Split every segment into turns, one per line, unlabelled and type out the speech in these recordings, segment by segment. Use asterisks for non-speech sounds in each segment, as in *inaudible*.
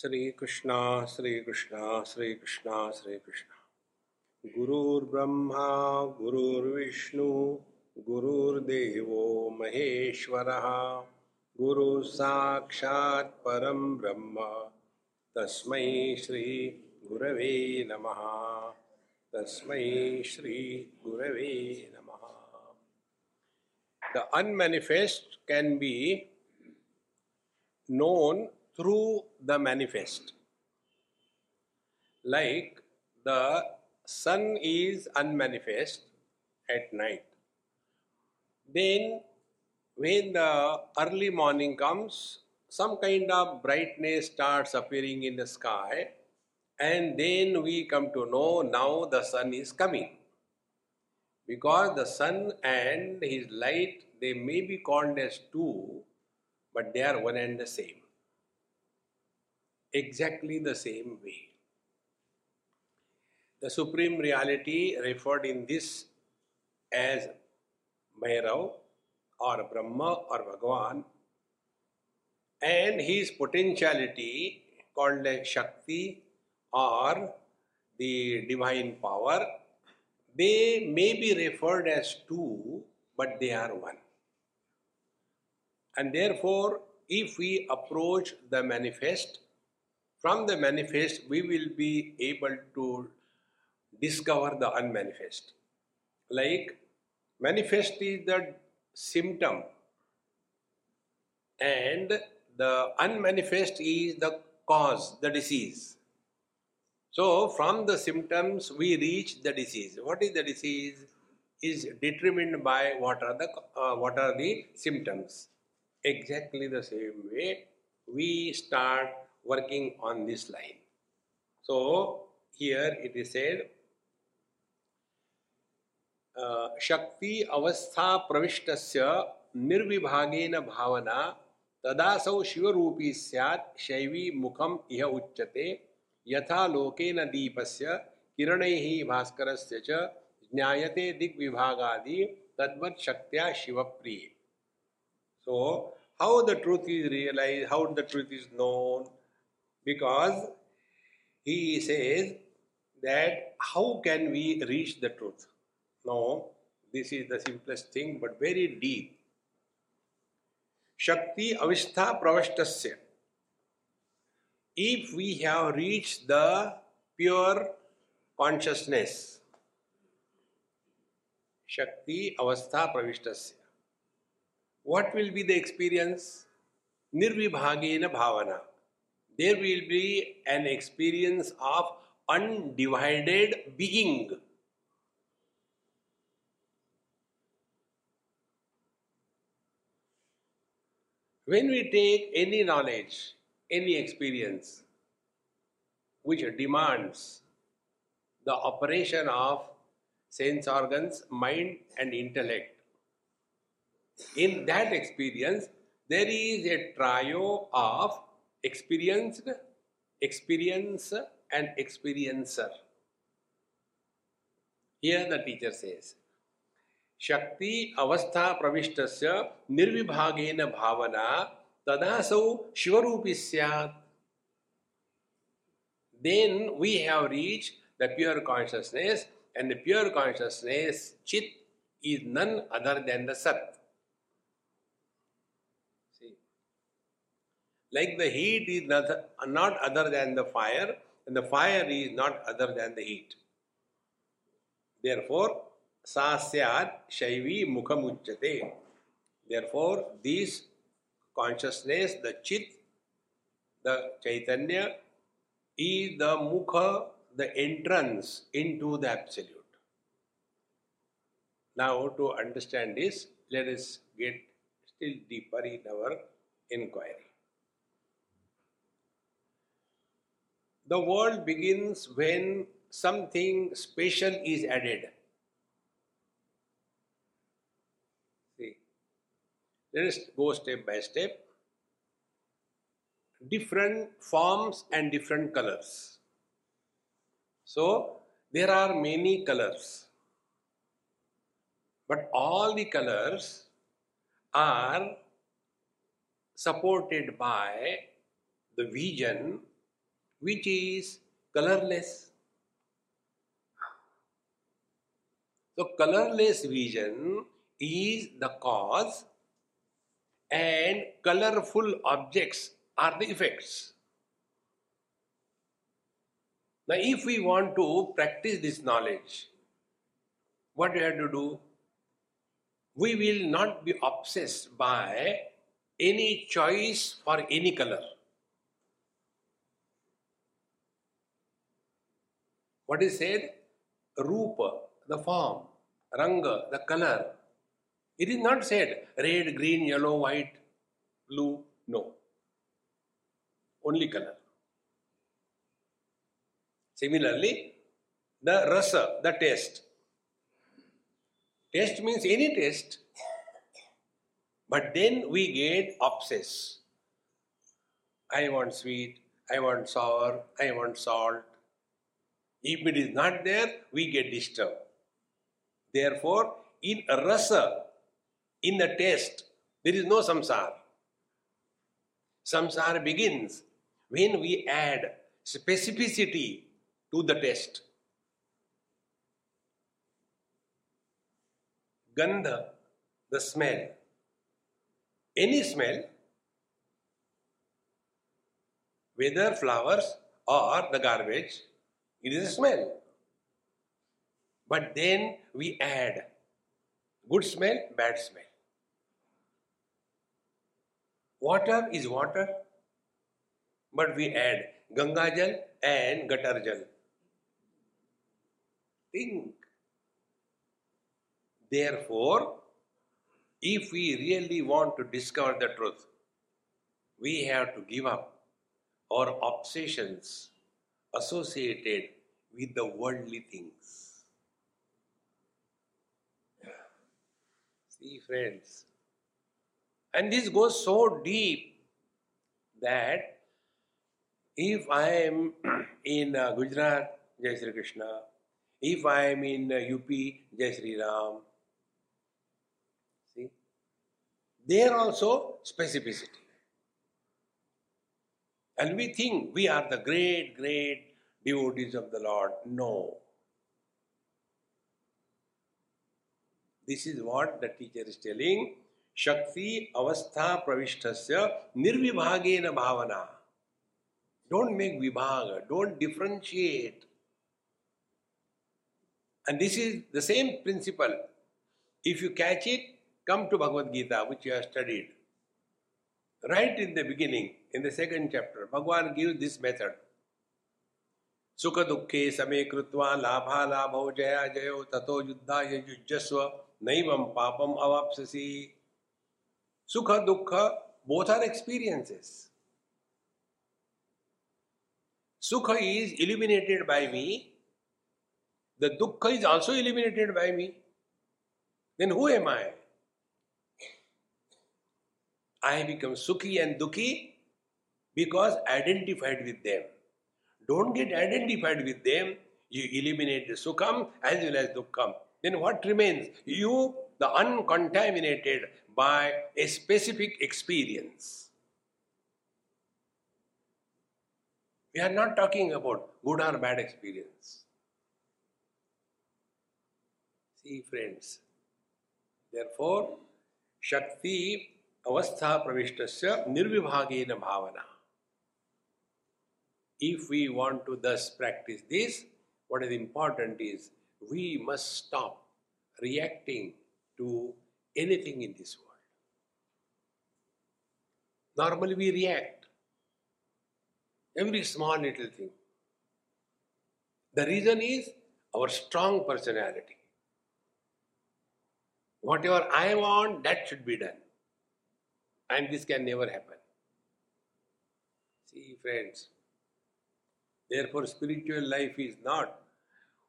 श्री कृष्णा श्री कृष्णा श्री कृष्णा श्री कृष्णा गुरुर्ब्रह्मा, गुरुर्विष्णु, गुरुर्देवो महेश्वरः। गुरु साक्षात् परं ब्रह्म। तस्मै श्री गुरवे नमः। तस्मै श्री गुरवे नमः। The unmanifest can be known through the manifest. Like the sun is unmanifest at night. Then, when the early morning comes, some kind of brightness starts appearing in the sky, and then we come to know now the sun is coming. Because the sun and his light they may be called as two, but they are one and the same. Exactly the same way. The supreme reality referred in this as Bhairav or Brahma or Bhagavan and his potentiality called as Shakti or the divine power, they may be referred as two, but they are one. And therefore, if we approach the manifest, from the manifest, we will be able to discover the unmanifest. Like, manifest is the symptom, and the unmanifest is the cause, the disease. So, from the symptoms, we reach the disease. What is the disease? Is determined by what are the uh, what are the symptoms. Exactly the same way, we start working on this line. So here it is said, शक्ति अवस्था प्रविष्टस्य निर्विभागेन भावना तदासौ शिवरूपी स्यात् शैवी मुखम इह उच्यते यथा लोकेन दीपस्य किरणैः भास्करस्य च ज्ञायते दिग्विभागादि तद्वत् शक्त्या Shivpriya so how the truth is realized how the truth is known because he says that how can we reach the truth no this is the simplest thing but very deep shakti avistha pravashtasya if we have reached the pure consciousness shakti avastha pravishtasya what will be the experience nirvibhagena bhavana there will be an experience of undivided being. When we take any knowledge, any experience which demands the operation of sense organs, mind, and intellect, in that experience, there is a trio of experienced, experience, and experiencer. Here the teacher says, शक्ति अवस्था प्रविष्टस्य निर्विभागेन भावना तदासौ शिवरूपी स्यात् then we have reached the pure consciousness and the pure consciousness chit is none other than the sat Like the heat is not, other than the fire, and the fire is not other than the heat. Therefore, sasyat shaivi mukhamuchate. Therefore, this consciousness, the chit, the chaitanya, is the mukha, the entrance into the absolute. Now, to understand this, let us get still deeper in our inquiry. The world begins when something special is added See, Let us go step by step. Different forms and different colors. So, there are many colors. But all the colors are supported by the vision which is colorless. So, colorless vision is the cause, and colorful objects are the effects. Now, if we want to practice this knowledge, what we have to do? We will not be obsessed by any choice for any color. What is said? Rupa, the form, Ranga, the color. It is not said red, green, yellow, white, blue. No. Only color. Similarly, the rasa, the taste. Taste means any taste. But then we get obsessed. I want sweet, I want sour, I want salt. If it is not there, we get disturbed. Therefore, in a rasa, in the taste, there is no samsara. Samsara begins when we add specificity to the taste. Gandha, the smell. Any smell, whether flowers or the garbage, it is a smell. But then we add good smell, bad smell. Water is water, but we add Ganga Jal and Gatar Jal. Think. Therefore, if we really want to discover the truth, we have to give up our obsessions associated with the worldly things. See, friends, and this goes so deep that if I am *clears throat* in uh, Gujarat, Jai Sri Krishna, if I am in uh, UP, Jai Sri Ram, see, there also specificity. And we think we are the great, great devotees of the Lord. No. This is what the teacher is telling. Shakti avastha pravishtasya nirvibhagena bhavana. Don't make vibhaga, don't differentiate. And this is the same principle. If you catch it, come to Bhagavad Gita, which you have studied. Right in the beginning, in the second chapter, Bhagavan gives this method. सुख दुखे समय कृत्वा लाभा लाभो जया जयो ततो युद्धा युजस्व नैवम पापम अवापसी सुख दुख both are experiences sukha is eliminated by me the dukkha is also eliminated by me then who am i i become sukhi and dukhi because identified with them don't get identified with them. You eliminate the sukham as well as dukkham. Then what remains? You, the uncontaminated by a specific experience. We are not talking about good or bad experience. See, friends. Therefore, Shakti अवस्था प्रविष्ट निर्विभागेन भावना। If we want to this practice this what is important is we must stop reacting to anything in this world normally we react every small little thing the reason is our strong personality whatever I want that should be done And this can never happen. See, friends, Therefore, spiritual life is not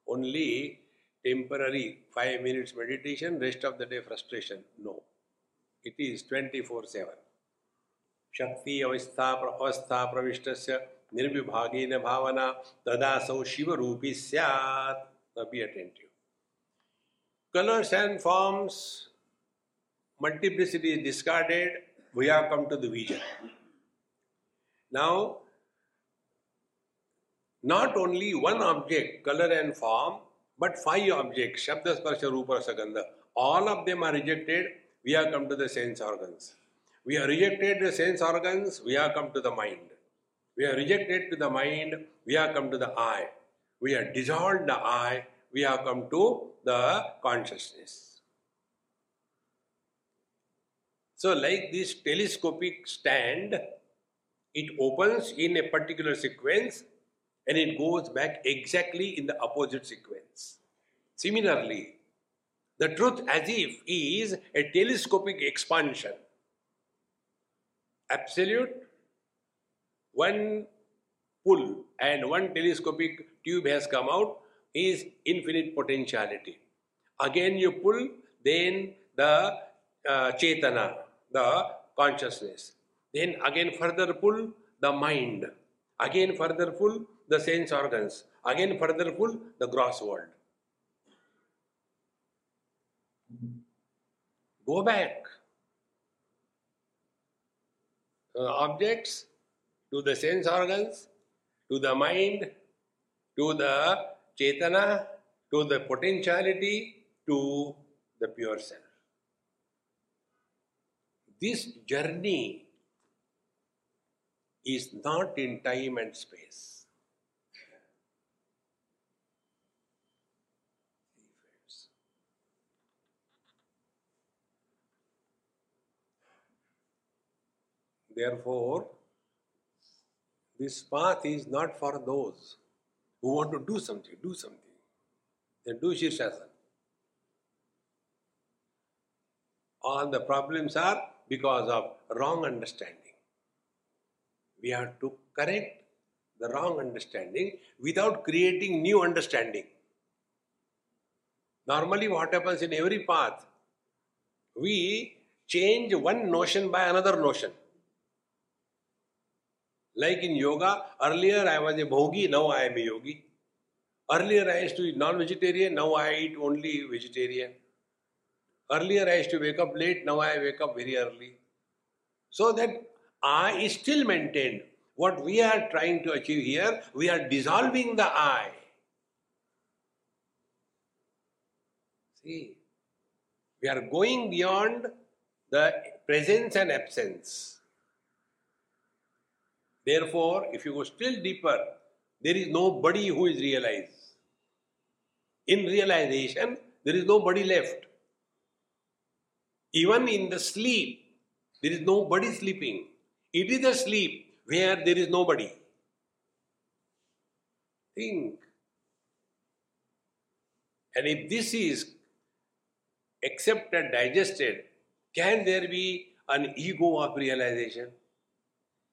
only temporary five minutes meditation, rest of the day frustration. No. It is 24 7. Shakti avastha pravistasya nirvibhagena bhavana tadasau shiva rupi syat. Now be attentive. Colors and forms, multiplicity is discarded, we have come to the vision. Now, not only one object, color and form, but five objects, Shabda, Sparsha, Rupa, Sagandha. All of them are rejected, we have come to the sense organs. We have rejected the sense organs, we have come to the mind. We have rejected to the mind, we have come to the eye. We have dissolved the eye, we have come to the consciousness. So, like this telescopic stand, it opens in a particular sequence and it goes back exactly in the opposite sequence. Similarly, the truth as if is a telescopic expansion. Absolute, one pull and one telescopic tube has come out is infinite potentiality. Again you pull, then the uh, chetana, the consciousness. Then again further pull, the mind. Again further pull, the sense organs. Again further pull, the gross world. Go back. Objects to the sense organs, to the mind, to the chetana, to the potentiality, to the pure self. This journey is not in time and space. Therefore, this path is not for those who want to do something, do something. Then do Shirshasana. All the problems are because of wrong understanding. We have to correct the wrong understanding without creating new understanding. Normally, what happens in every path, we change one notion by another notion. Like in yoga, earlier I was a bhogi, now I am a yogi. Earlier I used to eat non-vegetarian, now I eat only vegetarian. Earlier I used to wake up late, now I wake up very early. So that I is still maintained. What we are trying to achieve here, we are dissolving the I. See, we are going beyond the presence and absence. Therefore, if you go still deeper, there is nobody who is realized. In realization, there is nobody left. Even in the sleep, there is nobody sleeping. It is a sleep where there is nobody. Think. And if this is accepted, digested, can there be an ego of realization?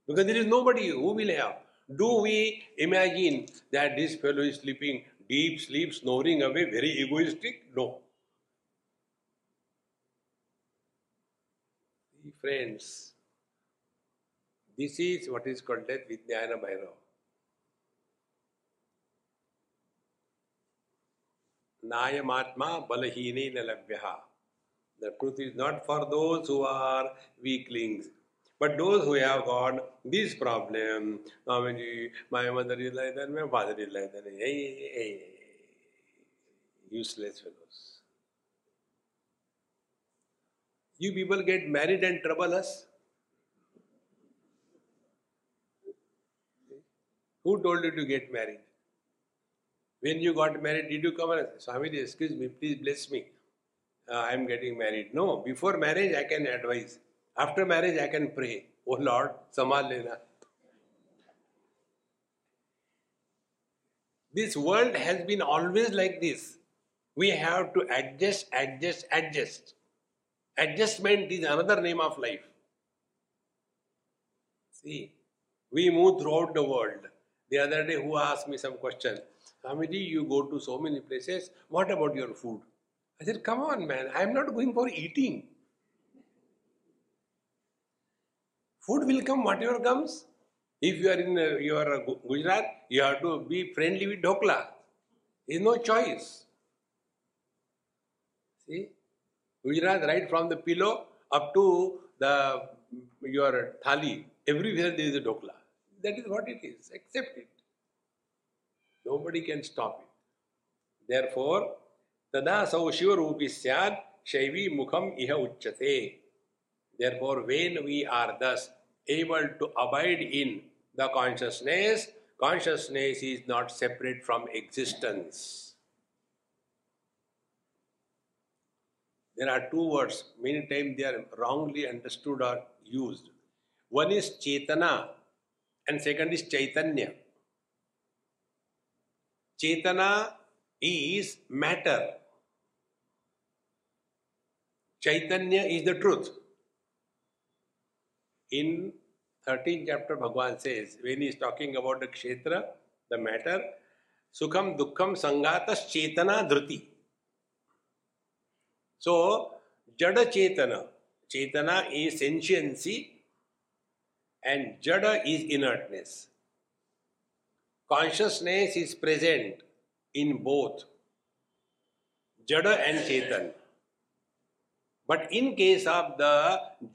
Because there is nobody who will have. Do we imagine that this fellow is sleeping deep sleep, snoring away, very egoistic? No. Friends, this is what is called as Vijnana Bhairava. Nayamatma balahine labhya. The truth is not for those who are weaklings. But those who have got this problem, my mother is like that, my father is like that, hey, hey, useless fellows. You people get married and trouble us. Who told you to get married? When you got married, did you come and say, Swamiji, excuse me, please bless me. Uh, I am getting married. No, before marriage I can advise. After marriage, I can pray, Oh Lord, Samal Lena. This world has been always like this. We have to adjust, adjust, adjust. Adjustment is another name of life. See, we move throughout the world. The other day, who asked me some question? Swamiji, you go to so many places. What about your food? I said, come on, man. I am not going for eating. Food will come, whatever comes. If you are in uh, your Gujarat, you have to be friendly with Dhokla. There is no choice. See? Gujarat, right from the pillow up to the your thali, everywhere there is a Dhokla. That is what it is. Accept it. Nobody can stop it. Therefore, tada sau shiva rupi syad shaivi mukham iha uchyate. Therefore, when we are thus able to abide in the consciousness, consciousness is not separate from existence. There are two words, many times they are wrongly understood or used. One is Chetana and second is Chaitanya. Chetana is matter. Chaitanya is the truth. In 13th chapter, Bhagwan says, when he is talking about the kshetra, the matter, Sukham Dukham Sangatas Chetana Dhruti. So जड चेतन चेतना is sentiency and जड is inertness consciousness is present in both जड and Chetan but in case of the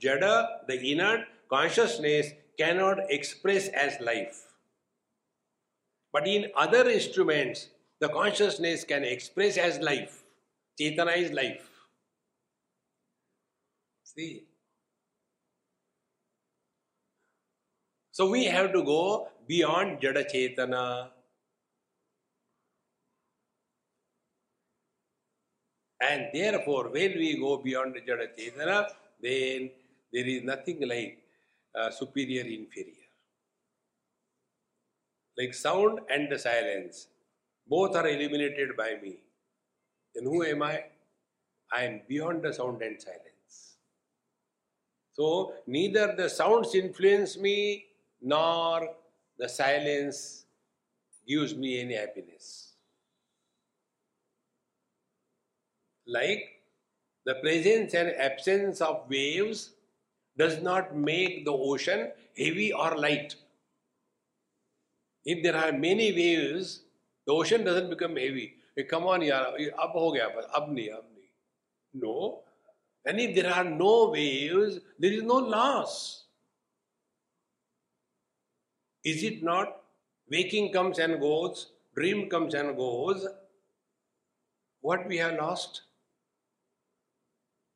जड the inert consciousness cannot express as life but in other instruments the consciousness can express as life Chetna is life See? So we have to go beyond Jada Chetana. And therefore, when we go beyond Jada Chetana, then there is nothing like uh, superior inferior. Like sound and the silence, both are eliminated by me. Then who am I? I am beyond the sound and silence. So neither the sounds influence me nor the silence gives me any happiness. Like the presence and absence of waves does not make the ocean heavy or light. If there are many waves, the ocean doesn't become heavy. Hey, come on, yaar, ab ho gaya, ab nahi, ab nahi. No, and if there are no waves, there is no loss. Is it not? Waking comes and goes, dream comes and goes. What we have lost?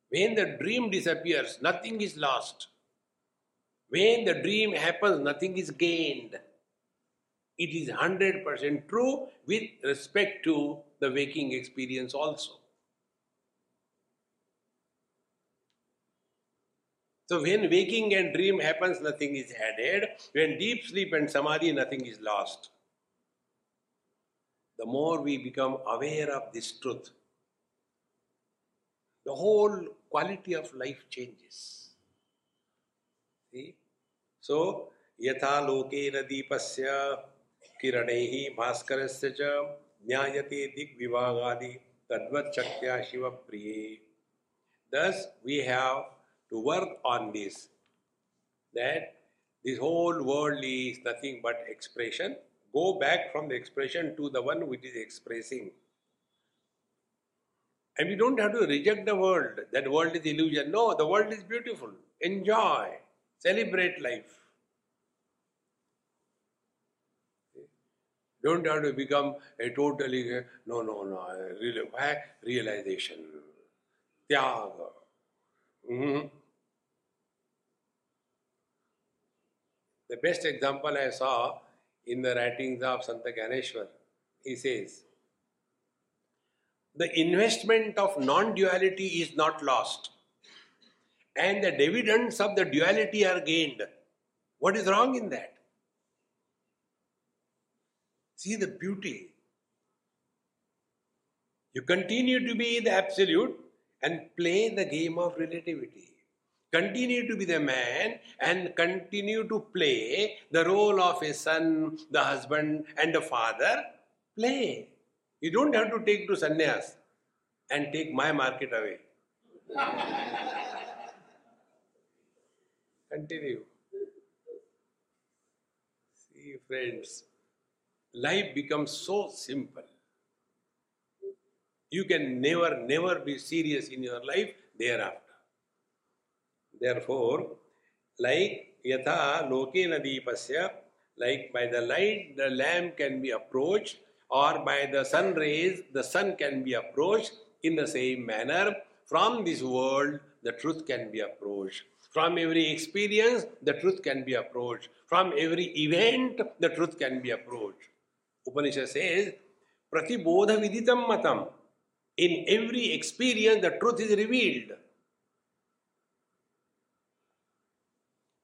When the dream disappears, nothing is lost. When the dream happens, nothing is gained. It is 100% true with respect to the waking experience also. So when waking and dream happens, nothing is added. When deep sleep and samadhi, nothing is lost. The more we become aware of this truth, the whole quality of life changes. See? So, यथा लोकेन दीपस्य किरणैः भास्करस्य च ज्ञायते दिग्विभागादि तद्वत् शक्त्या शिवप्रिये Thus, we have to work on this that this whole world is nothing but expression. Go back from the expression to the one which is expressing. And we don't have to reject the world. That world is illusion. No, the world is beautiful. Enjoy. Celebrate life. Don't have to become a totally, no, no, no, realization. Tyaga. Mm-hmm. The best example I saw in the writings of Santa Gyaneshwar, he says, the investment of non-duality is not lost and the dividends of the duality are gained. What is wrong in that? See the beauty. You continue to be the absolute and play the game of relativity continue to be the man and continue to play the role of a son, the husband, and the father, play. You don't have to take to sannyas and take my market away. *laughs* continue. See, friends, life becomes so simple. You can never, never be serious in your life thereafter. Therefore, like yatha lokena deepasya, like by the light the lamp can be approached, or by the sun rays, the sun can be approached in the same manner. From this world, the truth can be approached. From every experience, the truth can be approached. From every event, the truth can be approached. Upanishad says, Pratibodha viditam matam. In every experience, the truth is revealed.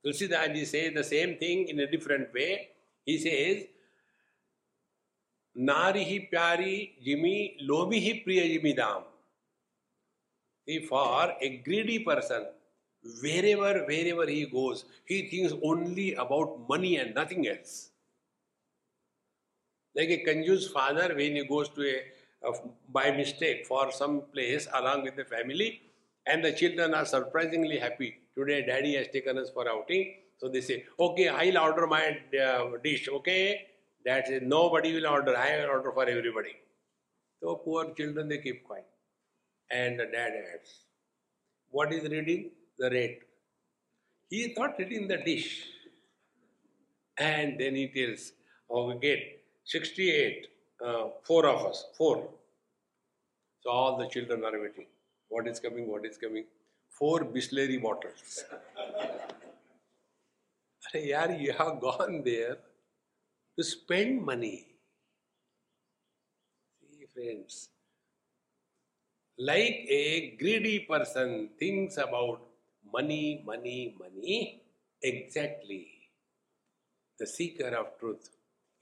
Tulsidasji says the same thing in a different way. He says, hi pyari jimi, priya jimidam. See, for a greedy person, wherever, wherever he goes, he thinks only about money and nothing else. Like a confused father, when he goes to a, a by mistake for some place along with the family, and the children are surprisingly happy. Today, daddy has taken us for outing. So they say, okay, I'll order my uh, dish, okay? Dad says, nobody will order, I will order for everybody. So poor children, they keep quiet. And the dad adds, what is reading? The rate. He thought reading the dish. And then he tells, oh, get 68, uh, four of us, four. So all the children are waiting. What is coming? What is coming? Four Bisleri bottles. *laughs* Yaar, you have gone there to spend money. See, friends, like a greedy person thinks about money, money, money, exactly the seeker of truth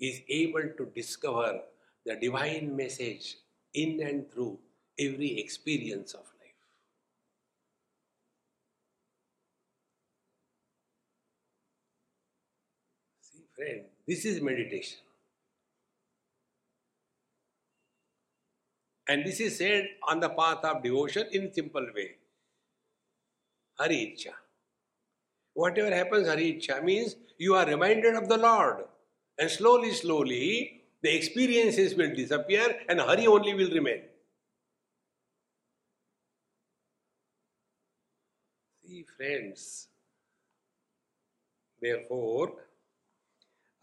is able to discover the divine message in and through every experience of life. See, friend, this is meditation. And this is said on the path of devotion in simple way. Hari Icha. Whatever happens, Hari Icha means you are reminded of the Lord. And slowly, slowly, the experiences will disappear and Hari only will remain. See, friends, therefore,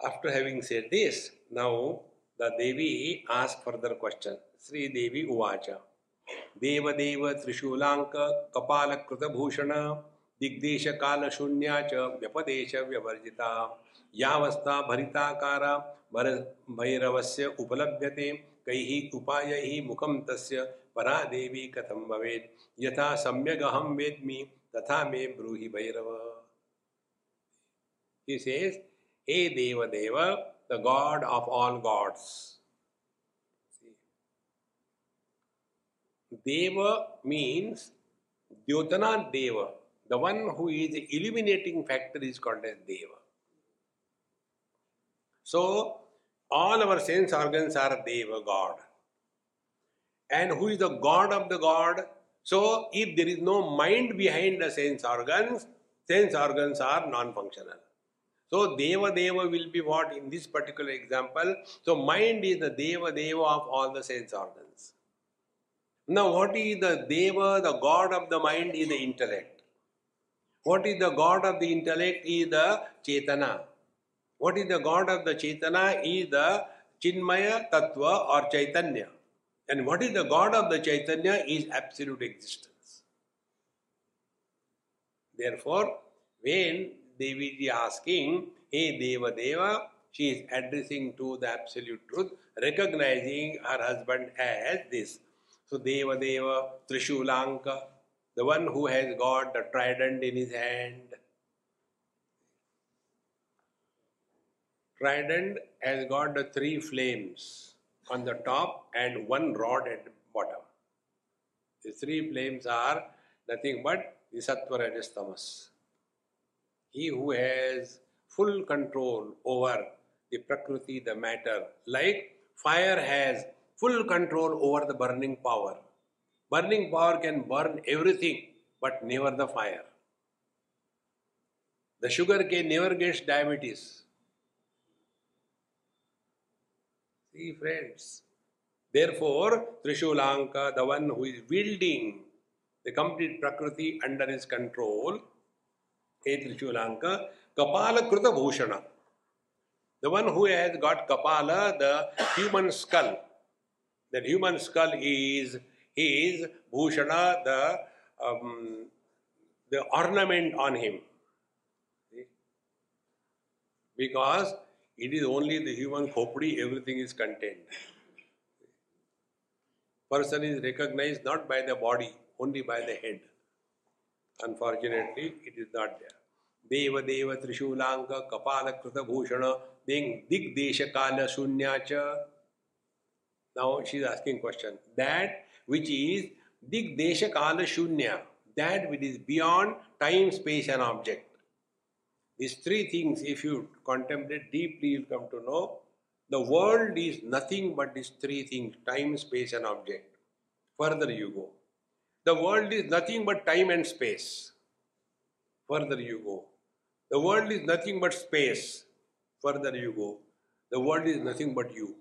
after having said this, now the Devi asked further question. Sri Devi Uvacha. देवदेव त्रिशूलाङ्क Bhushana. दिग्देश काल शून्या च व्यपदेश व्यवर्जिता यावस्था भरिताकारा भर भैरवस्य उपलभ्यते। कैः उपायैः मुखं तस्य परा देवी कथं भवेत्। यथा सम्यगहं वेद्मि तथा मे ब्रूहि भैरव। He says, Hey Deva Deva, the God of all gods. Deva means Dyotana Deva. The one who is the illuminating factor is called as Deva. So, all our sense organs are Deva, God. And who is the God of the God? So, if there is no mind behind the sense organs, sense organs are non functional. So, Deva Deva will be what in this particular example? So, mind is the Deva Deva of all the sense organs. Now, what is the Deva, the God of the mind, is the intellect. What is the God of the intellect is the Chetana. What is the God of the Chetana is the Chinmaya Tattva or Chaitanya. And what is the God of the Chaitanya is absolute existence. Therefore, when Devi is asking, Hey Deva Deva, she is addressing to the absolute truth, recognizing her husband as this so Deva Deva Trishulanka, the one who has got the trident in his hand. Trident has got the three flames on the top and one rod at the bottom. The three flames are nothing but the Sattva Rajas Tamas. He who has full control over the Prakriti, the matter, like fire has full control over the burning power. Burning power can burn everything, but never the fire. The sugar cane never gets diabetes. See, friends. Therefore, Trishulanka, the one who is wielding the complete Prakriti under his control, Hey Trishulanka, Kapala Kruta Bhushana. The one who has got Kapala, the human skull, that human skull is is Bhushana, the um, the ornament on him. Because it is only the human khopri, everything is contained. Person is recognized not by the body, only by the head. Unfortunately, it is not there. Deva Deva Trishulanka Kapala Krita Bhushana Dig Desha Kala Shunyacha. Now she is asking question. That which is Dig Desha Kala Shunya, that which is beyond time, space, and object. These three things, if you contemplate deeply, you'll come to know the world is nothing but these three things time, space, and object. Further you go. The world is nothing but time and space. Further you go. The world is nothing but space. Further you go. The world is nothing but you.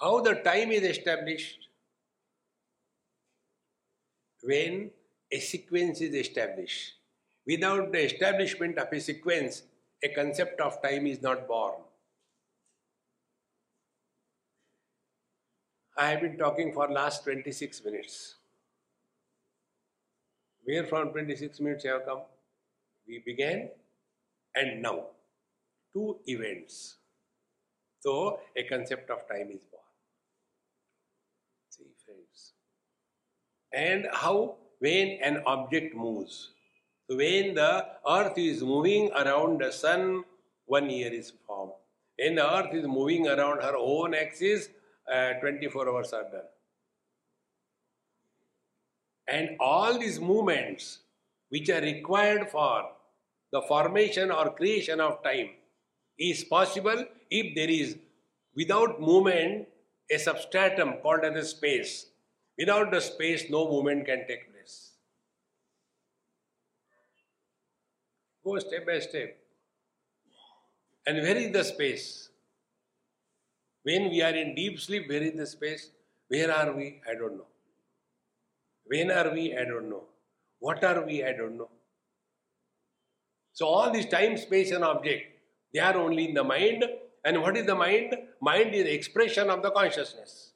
How the time is established? When a sequence is established. Without the establishment of a sequence, a concept of time is not born. I have been talking for last 26 minutes. Where from 26 minutes have come? We began and now. Two events. So a concept of time is born. See, friends. And how when an object moves. So when the earth is moving around the sun, one year is formed. When the earth is moving around her own axis, uh, 24 hours are done. And all these movements which are required for the formation or creation of time is possible if there is without movement a substratum called as a space. Without the space, no movement can take place. Go step by step. And where is the space? When we are in deep sleep, where is the space? Where are we? I don't know. When are we? I don't know. What are we? I don't know. So all this time, space, and object, they are only in the mind. And what is the mind? Mind is expression of the consciousness.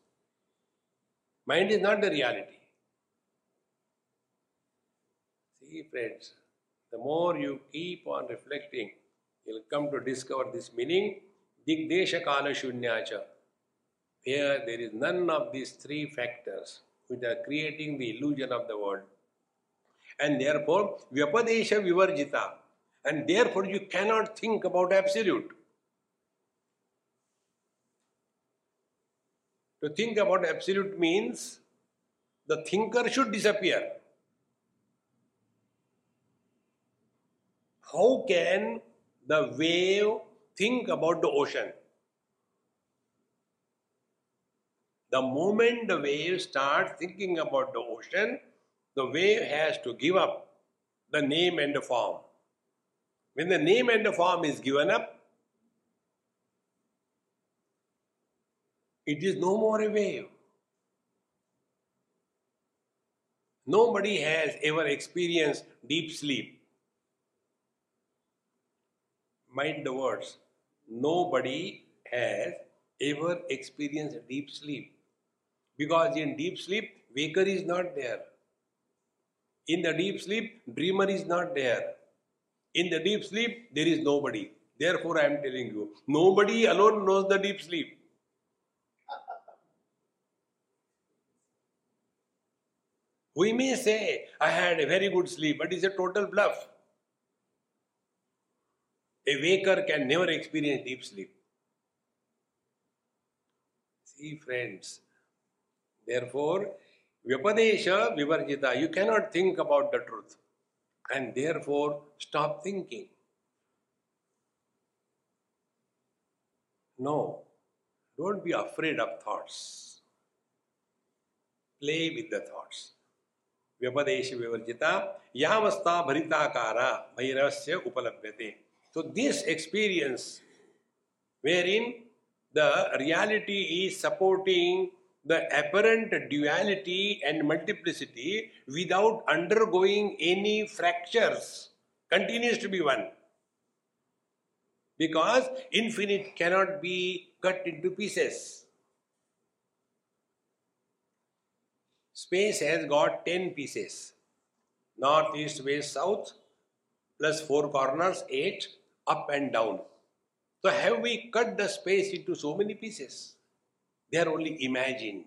Mind is not the reality. See, friends, the more you keep on reflecting, you'll come to discover this meaning Digdesha Kala Shunyacha. Here there is none of these three factors which are creating the illusion of the world. And therefore, Vyapadesha Vivarjita. And therefore, you cannot think about absolute. To think about absolute means the thinker should disappear. How can the wave think about the ocean. The moment the wave starts thinking about the ocean, the wave has to give up the name and the form. When the name and the form is given up, it is no more a wave. Nobody has ever experienced deep sleep. Mind the words nobody has ever experienced deep sleep. Because in deep sleep, waker is not there. In the deep sleep, dreamer is not there. In the deep sleep, there is nobody. Therefore, I am telling you, nobody alone knows the deep sleep. We may say, I had a very good sleep, but it's a total bluff. A waker can never experience deep sleep. See, friends, therefore, Vyapadesha Vivarjita, you cannot think about the truth. And therefore, stop thinking. No, don't be afraid of thoughts. Play with the thoughts. व्यपदेश विवर्जिता यहावस्था भरिताकारा भैरस्य उपलब्ध्यते तो this experience wherein the reality is supporting the apparent duality and multiplicity without undergoing any fractures continues to be one because infinite cannot be cut into pieces Space has got 10 pieces north, east, west, south, plus four corners, eight, up and down. So, have we cut the space into so many pieces? They are only imagined.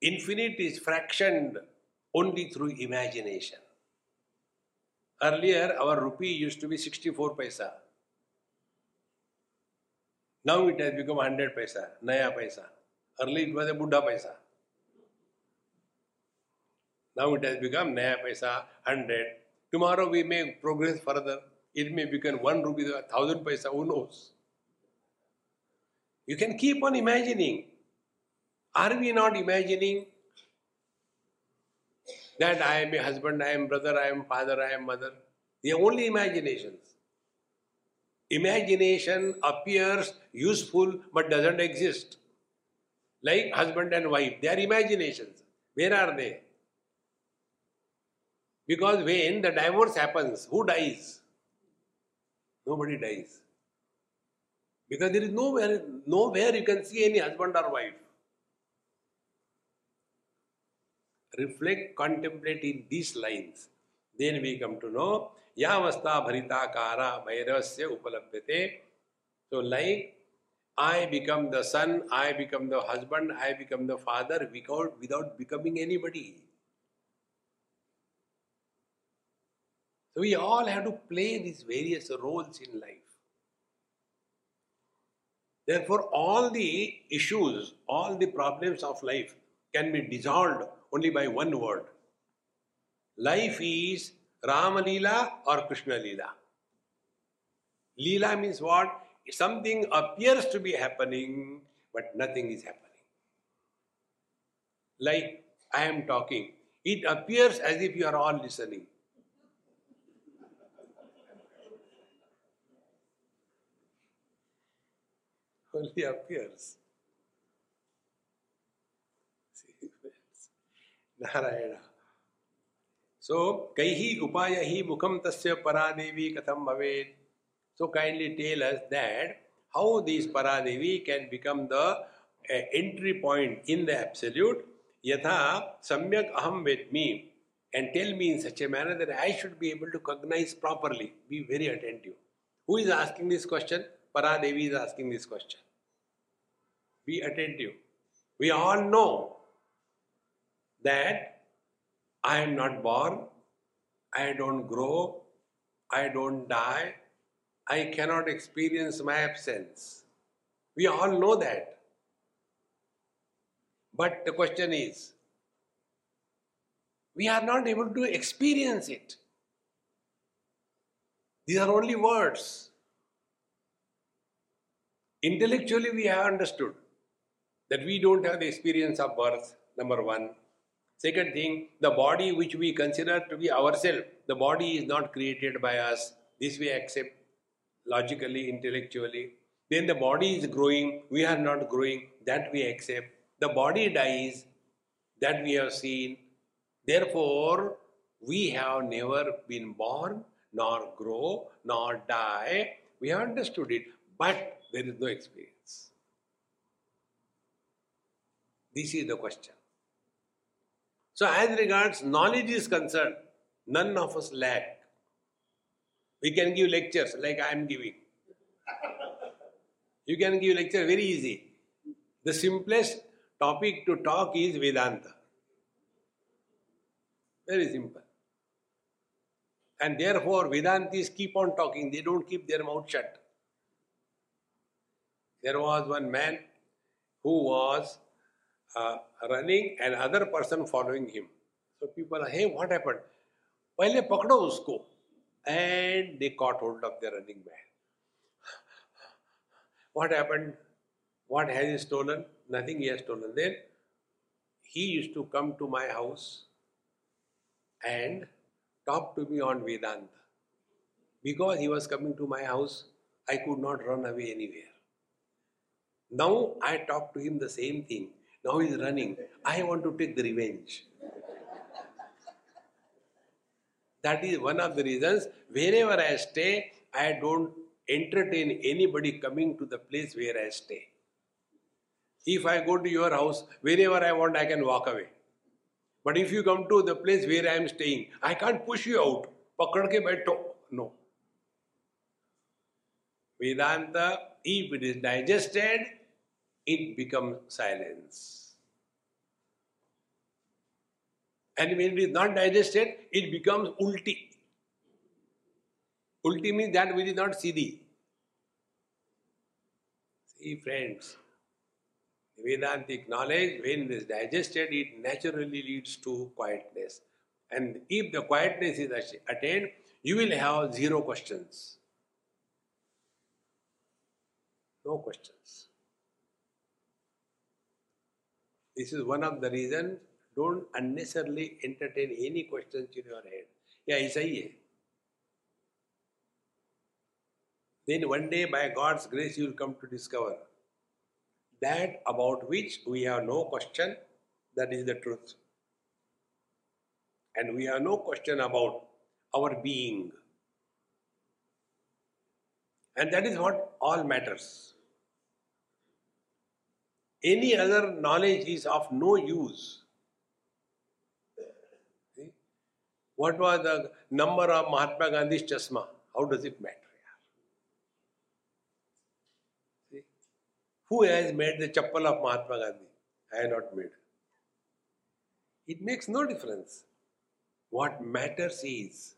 Infinite is fractioned only through imagination. Earlier, our rupee used to be 64 paisa. Now it has become 100 paisa, naya paisa. Earlier it was a Buddha paisa. Now it has become naya paisa, 100. Tomorrow we may progress further. It may become 1 rupee, 1000 paisa, who knows? You can keep on imagining. Are we not imagining that I am a husband, I am brother, I am father, I am mother? They are only imaginations. Imagination appears useful but doesn't exist. Like husband and wife, they are imaginations. Where are they? Because when the divorce happens, who dies? Nobody dies. Because there is nowhere, nowhere you can see any husband or wife. Reflect, contemplate in these lines. Then we come to know Yavastha Bharitakara Bhairavasya Upalabhyate. So, like I become the son, I become the husband, I become the father without, without becoming anybody. We all have to play these various roles in life. Therefore, all the issues, all the problems of life can be dissolved only by one word. Life is Rama Leela or Krishna Leela. Leela means what? Something appears to be happening, but nothing is happening. Like I am talking, it appears as if you are all listening. Only appears. Narayana. So, kaihi upayahi mukham tasya paradevi katham bhaved. So, kindly tell us that how this paradevi can become the uh, entry point in the absolute. Yatha samyak aham me and tell me in such a manner that I should be able to cognize properly. Be very attentive. Who is asking this question? Paradevi is asking this question. Be attentive. We all know that I am not born, I don't grow, I don't die, I cannot experience my absence. We all know that. But the question is, we are not able to experience it. These are only words. Intellectually, we have understood that we don't have the experience of birth, number one. Second thing, the body which we consider to be ourselves, the body is not created by us. This we accept logically, intellectually. Then the body is growing, we are not growing, that we accept. The body dies, that we have seen. Therefore, we have never been born, nor grow, nor die. We have understood it, but there is no experience. This is the question. So, as regards knowledge is concerned, none of us lack. We can give lectures like I am giving. You can give lecture very easy. The simplest topic to talk is Vedanta. Very simple. And therefore, Vedantis keep on talking, they don't keep their mouth shut. There was one man who was uh, running and other person following him. So people are, hey, what happened? पहले पकड़ो उसको and they caught hold of the running man. What happened? What has he stolen? Nothing he has stolen. Then he used to come to my house and talk to me on Vedanta. Because he was coming to my house, I could not run away anywhere. Now I talk to him the same thing. now he's running. I want to take the revenge. that is one of the reasons. Wherever I stay, I don't entertain anybody coming to the place where I stay. If I go to your house, wherever I want, I can walk away. But if you come to the place where I am staying, I can't push you out. Baitho. No. Vedanta, if it is digested, it becomes silence. And when it is not digested, it becomes ulti. Ulti means that which is not siddhi. See, friends, Vedantic knowledge, when it is digested, it naturally leads to quietness. And if the quietness is attained, you will have zero questions. No questions. This is one of the reasons don't unnecessarily entertain any questions in your head. Yeah, ऐसा ही है Then one day, by God's grace, you will come to discover that about which we have no question, that is the truth. And we have no question about our being. And that is what all matters. Any other knowledge is of no use. What was the number of Mahatma Gandhi's chasma? How does it matter? Who has made the chappal of Mahatma Gandhi? I have not made. It makes no difference. What matters is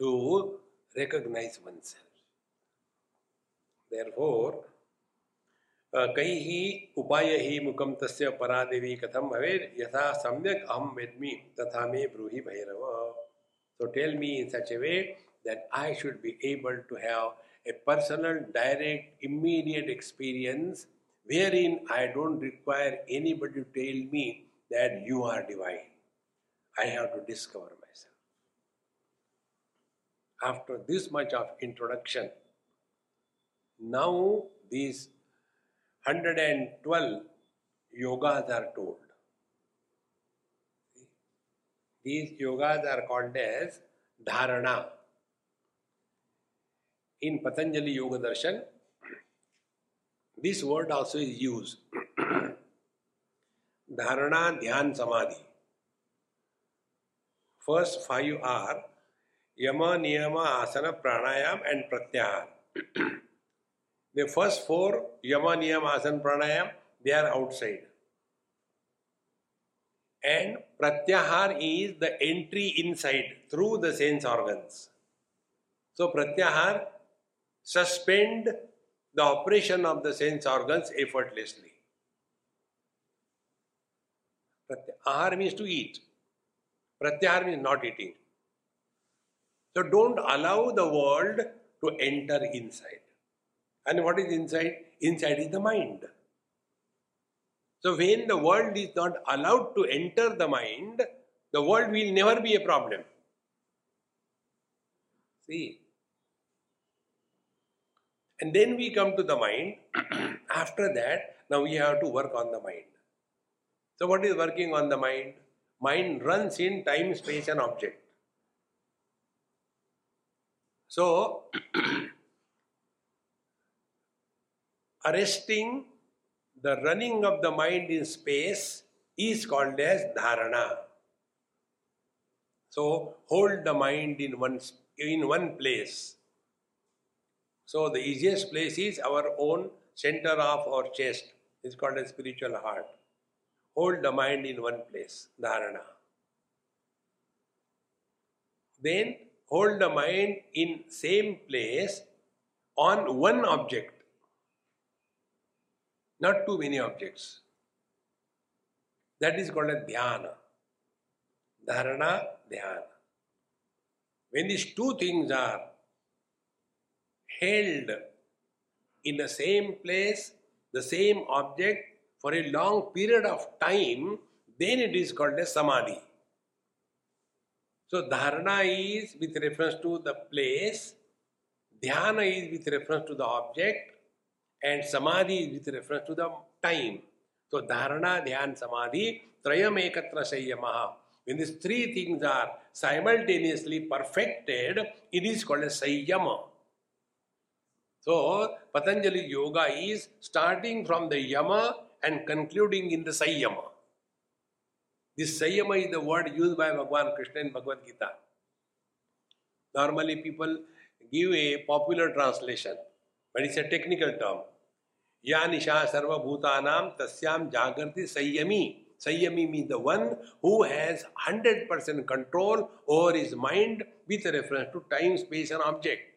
to recognize oneself. Therefore, कई ही उपाय ही मुखम तस्य परादेवी कथम भवे यथा सम्यक अहम वेदमी, तथा मे ब्रूहि Bhairava. So tell me in such a way that I should be able to have a personal direct immediate experience wherein I don't require anybody tell me that you are divine I have to discover myself after this much of introduction now this 112 yogas are told. These yogas are called as dharana in Patanjali Yoga Darshan, this word also is used. Dharana, Dhyan, Samadhi. First five are Yama, Niyama, Asana, Pranayam and Pratyahar. The first four, Yama, Niyama, Asana, Pranayam, they are outside. And Pratyahar is the entry inside through the sense organs. So Pratyahar suspend the operation of the sense organs effortlessly. Ahar means to eat. Pratyahar means not eating. So don't allow the world to enter inside. And what is inside? Inside is the mind. So when the world is not allowed to enter the mind, the world will never be a problem. See, and then we come to the mind. *clears throat* After that, now we have to work on the mind. So, what is working on the mind? Mind runs in time, space, and object. So, *clears throat* arresting the running of the mind in space is called as dharana. So, hold the mind in one, in one place so the easiest place is our own center of our chest. It's called a spiritual heart. Hold the mind in one place, dharana. Then hold the mind in same place on one object. Not too many objects. That is called a dhyana. Dharana, dhyana. When these two things are held in the same place, the same object for a long period of time, then it is called a samadhi. So dharana is with reference to the place, dhyana is with reference to the object, and samadhi with reference to the time. So dharana, dhyan, samadhi, trayam ekatra sayyamaha. When these three things are simultaneously perfected, it is called a sayyama. So Patanjali Yoga is starting from the yama and concluding in the sayyama. This sayyama is the word used by Bhagavan Krishna in Bhagavad Gita. Normally people give a popular translation, but it's a technical term या निशा सर्वभूता नाम तस्याम जागृति संयमी संयमी mean the one who has hundred percent control over his mind with reference to time space and object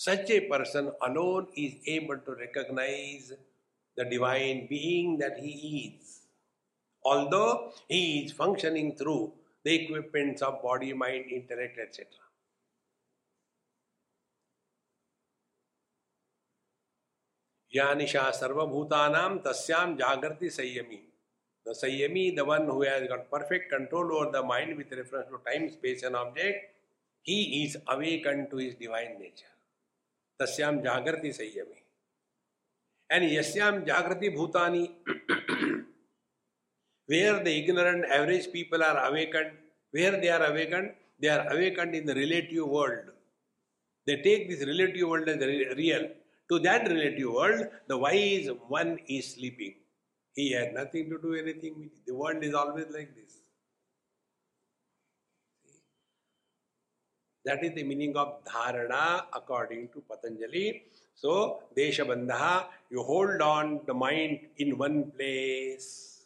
such a person alone is able to recognise the divine being that he is although he is functioning through the equipments of body mind intellect etcetera ज्ञानिशा सर्वभूता तस्याम जागृति संयमी। The संयमी the one who's got perfect control over the mind with reference to time space and object he is awake to his divine nature तस्याम जागृति संयमी। And यश्याम जागृति भूतानी where the ignorant average people are awakened where they are awakened they are awakened in the relative world they take this relative world is real To that relative world, the wise one is sleeping. He has nothing to do anything with it. The world is always like this. That is the meaning of dharana according to Patanjali. So, Deshabandha, you hold on the mind in one place.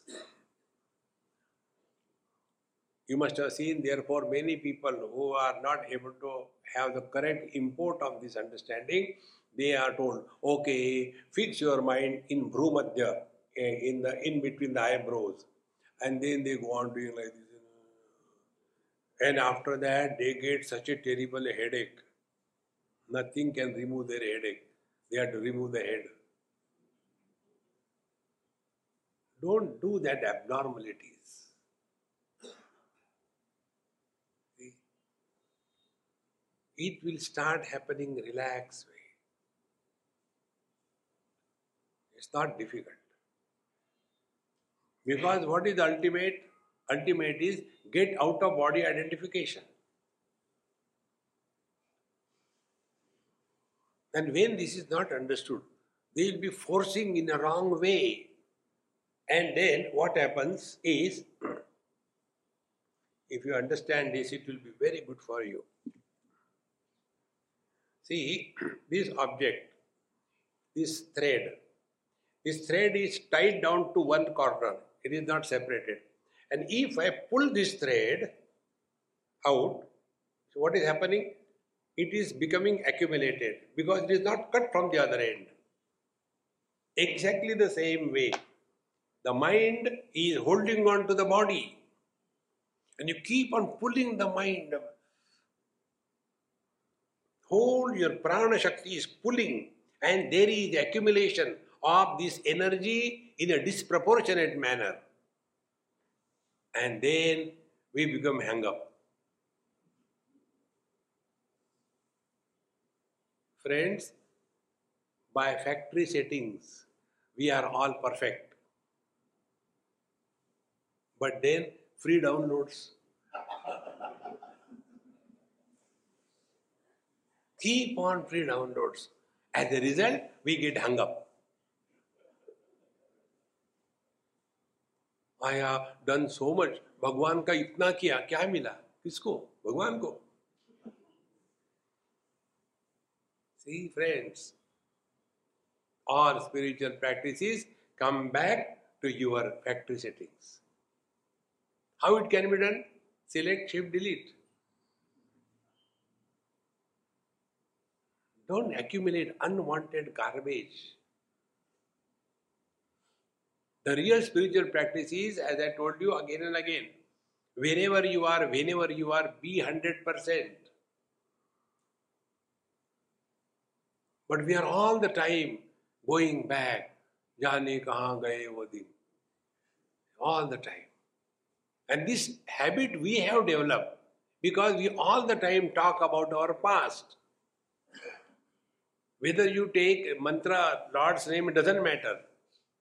You must have seen, therefore, many people who are not able to have the correct import of this understanding they are told, okay, fix your mind in Bhrumadya, eh, in the in between the eyebrows. And then they go on doing like this. And after that, they get such a terrible headache. Nothing can remove their headache. They have to remove the head. Don't do that abnormalities. It will start happening relaxed. It's not difficult. Because what is ultimate? Ultimate is get out of body identification. And when this is not understood, they will be forcing in a wrong way. And then what happens is, *clears throat* if you understand this, it will be very good for you. See, *clears throat* this object, this thread, this thread is tied down to one corner, it is not separated. And if I pull this thread out, so what is happening? It is becoming accumulated because it is not cut from the other end. Exactly the same way, the mind is holding on to the body, and you keep on pulling the mind. Hold your prana shakti is pulling, and there is accumulation of this energy in a disproportionate manner. And then we become hung up. Friends, by factory settings, we are all perfect. But then free downloads. Keep on free downloads. As a result, we get hung up. I've done so much भगवान का इतना किया, क्या मिला? किसको? भगवान को। See friends और spiritual practice come back to your factory settings how it can be done select shift delete don't accumulate unwanted garbage. The real spiritual practice is, as I told you again and again, wherever you are, whenever you are, be 100%. But we are all the time going back, jane kahan gaye wo din. All the time. And this habit we have developed because we all the time talk about our past. Whether you take mantra, Lord's name, it doesn't matter.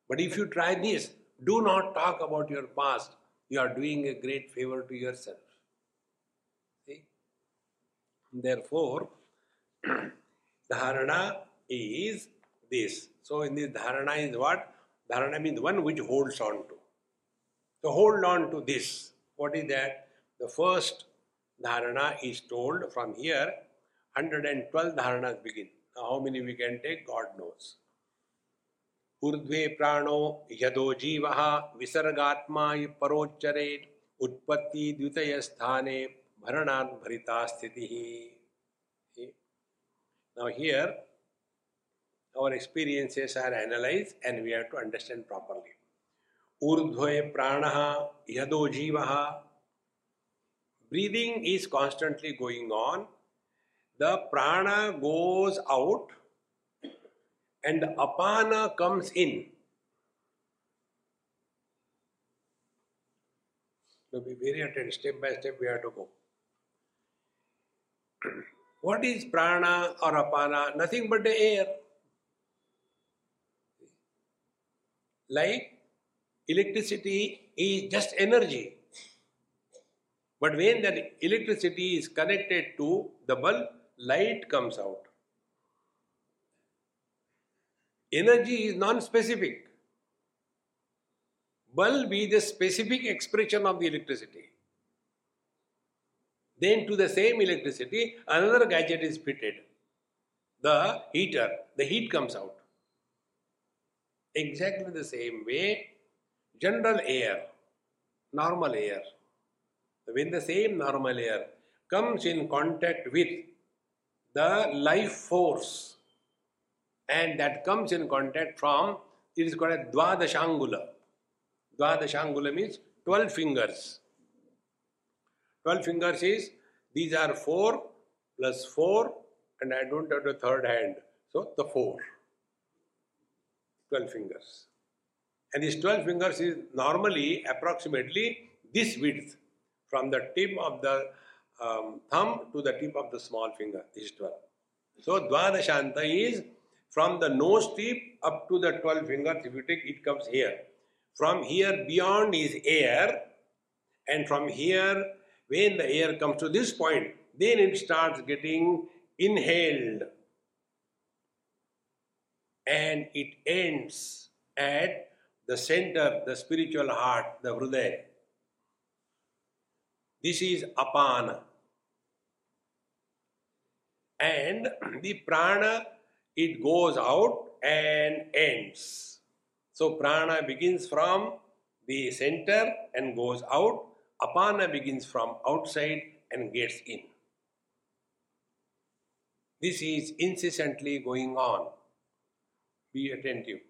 But if you try this, do not talk about your past. You are doing a great favor to yourself. See? Therefore, *clears throat* dharana is this. So, in this dharana is what? Dharana means one which holds on to. So, hold on to this. What is that? The first dharana is told from here, 112 dharanas begin. Now, how many we can take, God knows. ऊर्ध्वे प्राणो यदो जीव विसर्गात्मा परोच्चरे उत्पत्ति द्वितय स्थाने भरणात् भरिता स्थिति। Now here our experiences are analyse and we have to understand properly ऊर्ध्वे प्राण यदो जीव breathing is constantly going on the प्राण goes out and apana comes in. So be very attentive. Step by step we have to go. *clears throat* what is prana or apana? Nothing but the air. Like electricity is just energy. But when that electricity is connected to the bulb, light comes out. Energy is non-specific. Bulb is the specific expression of the electricity. Then to the same electricity, another gadget is fitted. The heater, the heat comes out. Exactly the same way, general air, normal air, when the same normal air comes in contact with the life force and that comes in contact from, it is called a Dwadashangula. Dwadashangula means 12 fingers. 12 fingers is, these are 4 plus 4 and I don't have the third hand. So the 4. 12 fingers. And these 12 fingers is normally approximately this width from the tip of the um, thumb to the tip of the small finger. Is 12. So Dvadashanta is from the nose tip up to the 12 fingers. If you take it comes here. From here beyond is air and from here when the air comes to this point then it starts getting inhaled and it ends at the center, the spiritual heart, the Hridaya. This is apana. And *clears throat* the prana, it goes out and ends. So prana begins from the center and goes out. Apana begins from outside and gets in. This is incessantly going on. Be attentive.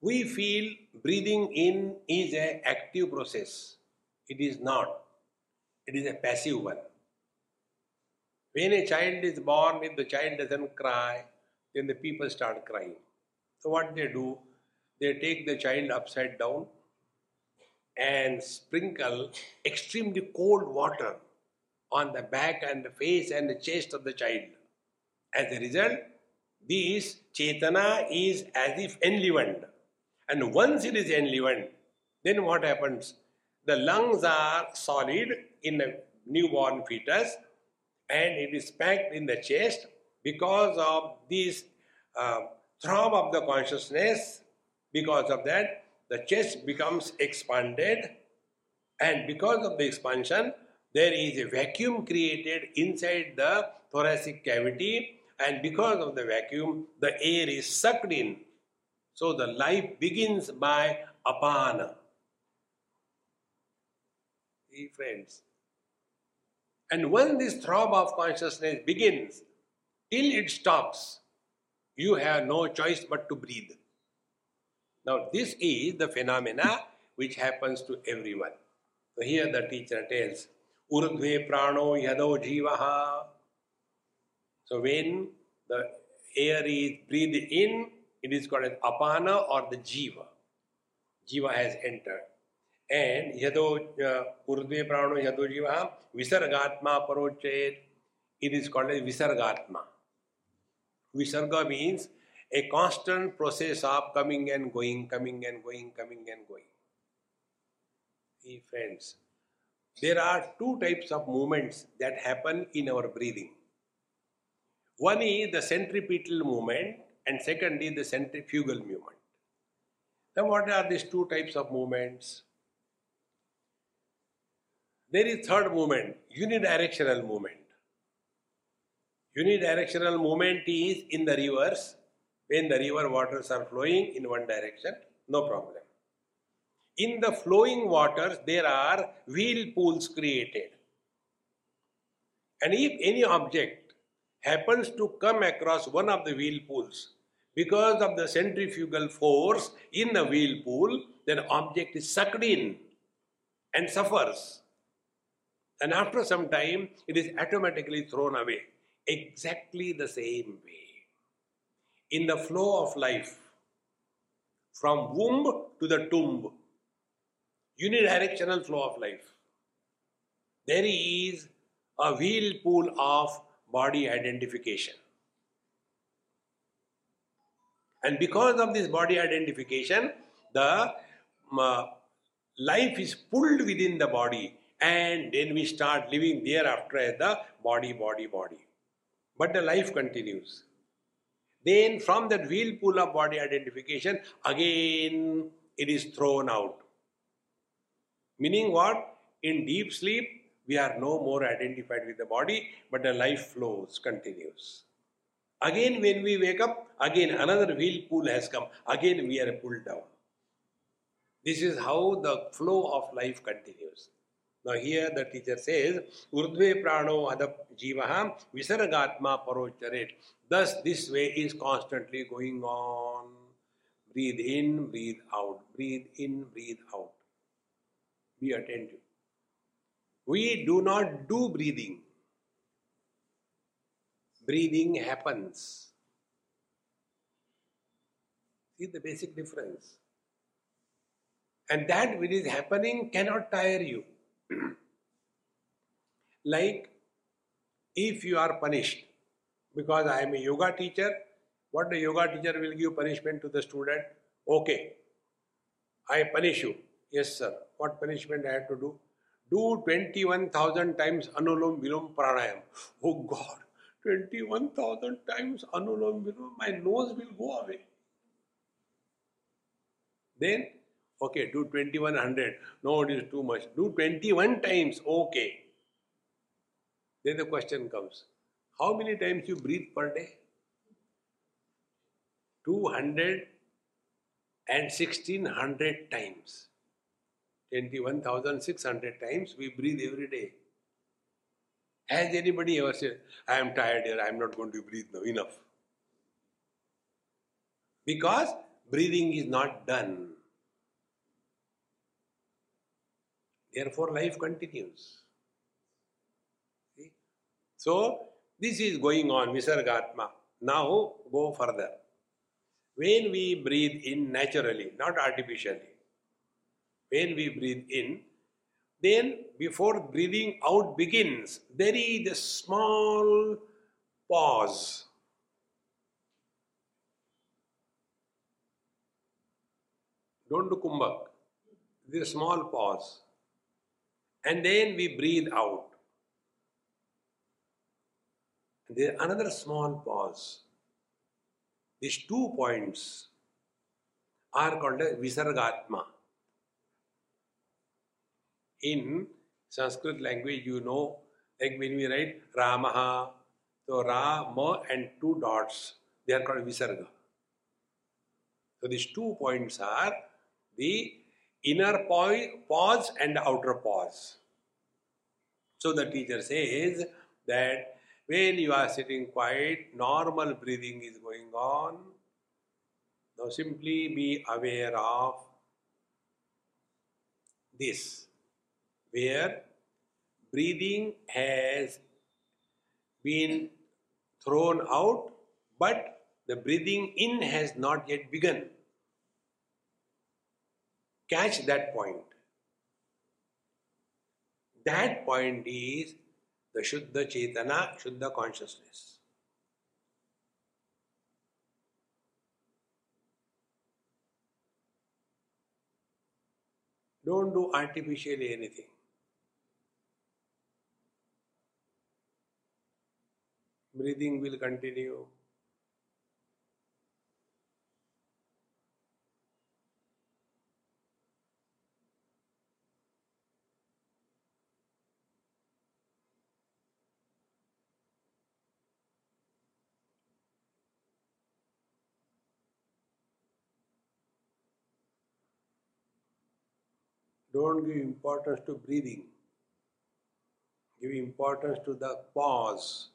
We feel breathing in is an active process. It is not. It is a passive one. When a child is born, if the child doesn't cry, then the people start crying. So what they do, they take the child upside down and sprinkle extremely cold water on the back and the face and the chest of the child. As a result, this Chetana is as if enlivened. And once it is enlivened, then what happens? The lungs are solid in a newborn fetus and it is packed in the chest because of this uh, throb of the consciousness. Because of that, the chest becomes expanded, and because of the expansion, there is a vacuum created inside the thoracic cavity and because of the vacuum, the air is sucked in. So the life begins by apana. See, friends. And when this throb of consciousness begins, till it stops, you have no choice but to breathe. Now, this is the phenomena which happens to everyone. So, here the teacher tells, Urdhve prano yado jivaha. So when the air is breathed in, it is called as apana or the jiva. Jiva has entered. And यदो पूर्वी प्राणो यदो विसर्गात्मा परोचेत it is called as विसर्गात्मा। विसर्ग means a constant process of coming and going coming and going coming and going friends there are two types of movements that happen in our breathing one is the centripetal movement and second is the centrifugal movement Then, what are these two types of movements? There is third movement, unidirectional movement. Unidirectional movement is in the rivers. When the river waters are flowing in one direction, no problem. In the flowing waters, there are whirlpools created. And if any object happens to come across one of the whirlpools, because of the centrifugal force in the whirlpool, then object is sucked in and suffers. And after some time, it is automatically thrown away. Exactly the same way. In the flow of life, from womb to the tomb, unidirectional flow of life, there is a whirlpool of body identification. And because of this body identification, the uh, life is pulled within the body, and then we start living thereafter as the body, body, body. But the life continues. Then, from that whirlpool of body identification, again it is thrown out. Meaning, what? In deep sleep, we are no more identified with the body, but the life flows, continues. Again, when we wake up, again another whirlpool has come. Again, we are pulled down. This is how the flow of life continues. Now, here the teacher says, Urdve prano adho jivaha visargatma parocharet. Thus, this way is constantly going on. Breathe in, breathe out. Breathe in, breathe out. Be attentive. We do not do breathing breathing happens. See the basic difference. And that which is happening cannot tire you. Like if you are punished, because I am a yoga teacher, what the yoga teacher will give punishment to the student? Okay, I punish you. Yes, sir. What punishment I have to do? Do 21,000 times Anulom Vilom Pranayam. Oh God, 21,000 times Anulom Vilom, my nose will go away. Then, okay, do 2100. No, it is too much. Do 21 times. Okay. Then the question comes How many times you breathe per day? 200 and 1600 times. 21,600 times we breathe every day. Has anybody ever said, I am tired here, I am not going to breathe now, enough? Because breathing is not done. Therefore, life continues. See? So, this is going on, Visargatma. Now, go further. When we breathe in naturally, not artificially, when we breathe in, then, before breathing out begins, there is a small pause. Don't do kumbhak. There is a small pause. And then we breathe out. There another small pause. These two points are called as Visargatma in Sanskrit language, you know, like when we write Ramaha, so Rama and two dots, they are called Visarga. So these two points are the inner pause and outer pause. So the teacher says that when you are sitting quiet, normal breathing is going on. Now simply be aware of this where breathing has been thrown out, but the breathing in has not yet begun. Catch that point. That point is the Shuddha Chetana, Shuddha consciousness. Don't do artificially anything. Breathing will continue. Don't give importance to breathing. Give importance to the pause.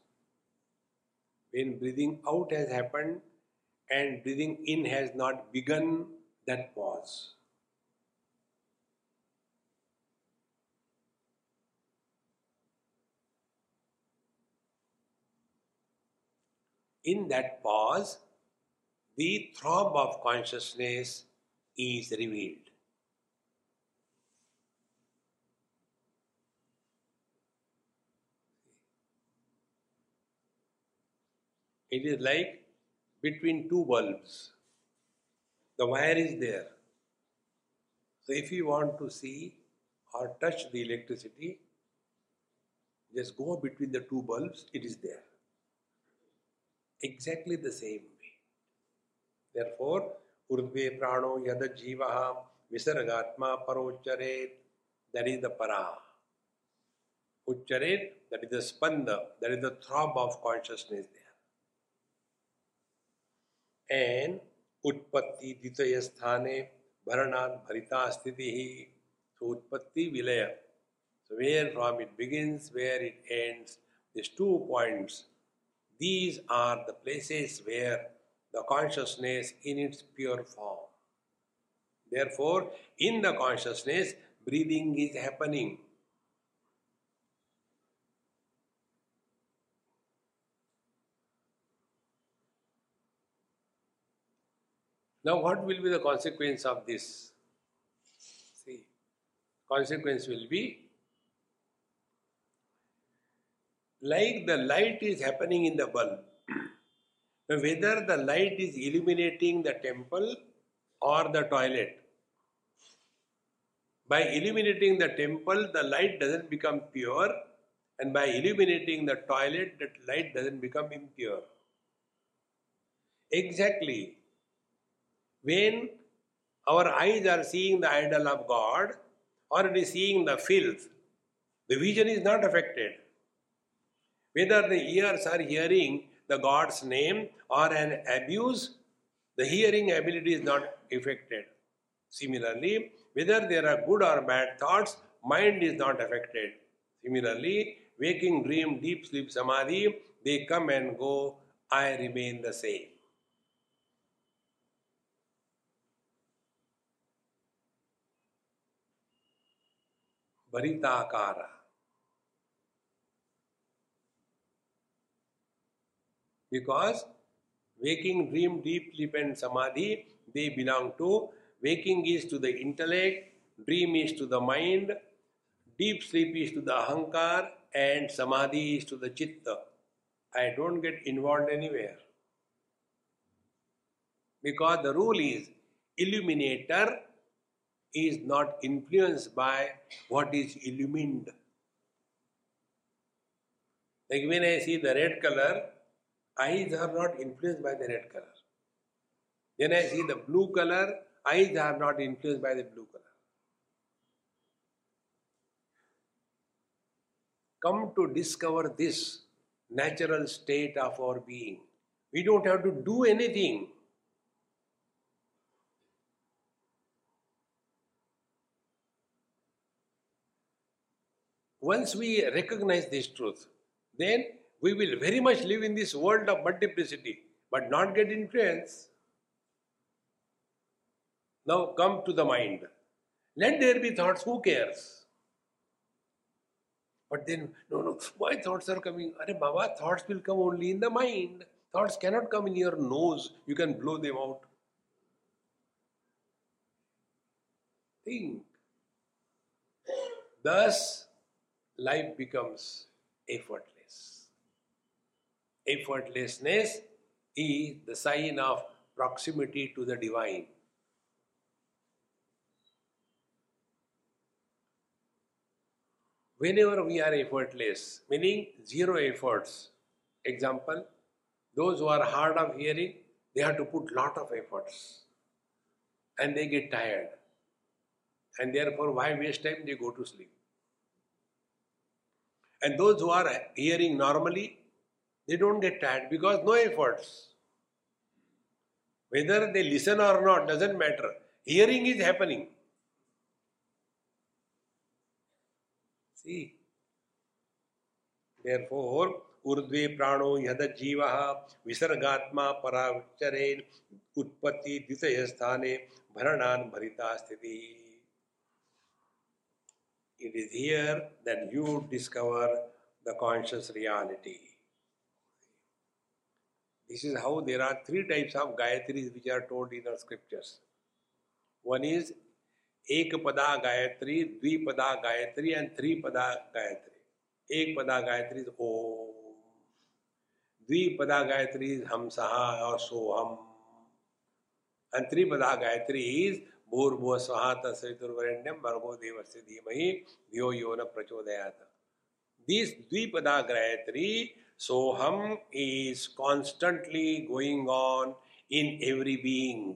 When breathing out has happened and breathing in has not begun, that pause. In that pause, the throb of consciousness is revealed. It is like between two bulbs. The wire is there. So if you want to see or touch the electricity, just go between the two bulbs, it is there. Exactly the same way. Therefore, urdve prano yada jivaha visargatma parocharet, that is the para. Ucharet, that is the spanda, that is the throb of consciousness there. N उत्पत्ति द्वितीय स्थाने भरणान भरिता स्थिति ही तो उत्पत्ति विलय। So where from it begins where it ends this two points these are the places where the consciousness in its pure form therefore in the consciousness breathing is happening Now, what will be the consequence of this? See, consequence will be like the light is happening in the bulb. *clears throat* Whether the light is illuminating the temple or the toilet. By illuminating the temple, the light doesn't become pure, and by illuminating the toilet, that light doesn't become impure. Exactly when our eyes are seeing the idol of God or it is seeing the filth, the vision is not affected. Whether the ears are hearing the God's name or an abuse, the hearing ability is not affected. Similarly, whether there are good or bad thoughts, mind is not affected. Similarly, waking dream, deep sleep, samadhi, they come and go, I remain the same. परिताकार because waking dream deep sleep and समाधि they belong to waking is to the intellect dream is to the mind deep sleep is to the अहंकार and समाधि is to the चित्त I don't get involve anywhere because the rule is illuminator is not influenced by what is illumined. Like when I see the red color, eyes are not influenced by the red color. When I see the blue color, eyes are not influenced by the blue color. Come to discover this natural state of our being. We don't have to do anything. Once we recognize this truth, then we will very much live in this world of multiplicity, but not get influence. Now come to the mind. Let there be thoughts, who cares? But then, no, no, why thoughts are coming? Are Baba, thoughts will come only in the mind. Thoughts cannot come in your nose. You can blow them out. Think. Thus, life becomes effortless. Effortlessness is the sign of proximity to the divine. whenever we are effortless, meaning zero efforts. Example, those who are hard of hearing, they have to put lot of efforts and they get tired. And therefore, why waste time? They go to sleep. And those who are hearing normally, they don't get tired because no efforts. Whether they listen or not doesn't matter. Hearing is happening. See? Therefore, ऊर्ध्वे प्राणो यद जीव विसर्गात्मा पराचरेन उत्पत्ति द्वितीय स्थाने भरणान भरिता स्थिति it is here that you discover the conscious reality. This is how there are three types of Gayatris which are told in our scriptures. One is Ekpada Gayatri, Dvipada Gayatri, and Tripada Gayatri. Ekpada Gayatri is Om. Dvipada Gayatri is Ham Saha or Soham. And Tripada Gayatri is भूर्भुव स्वाहा तस्वीतुर्वरेण्यम भर्गो से धीमहि धियो यो न प्रचोदयात। This द्विपदा Gayatri Soham is constantly going on in every being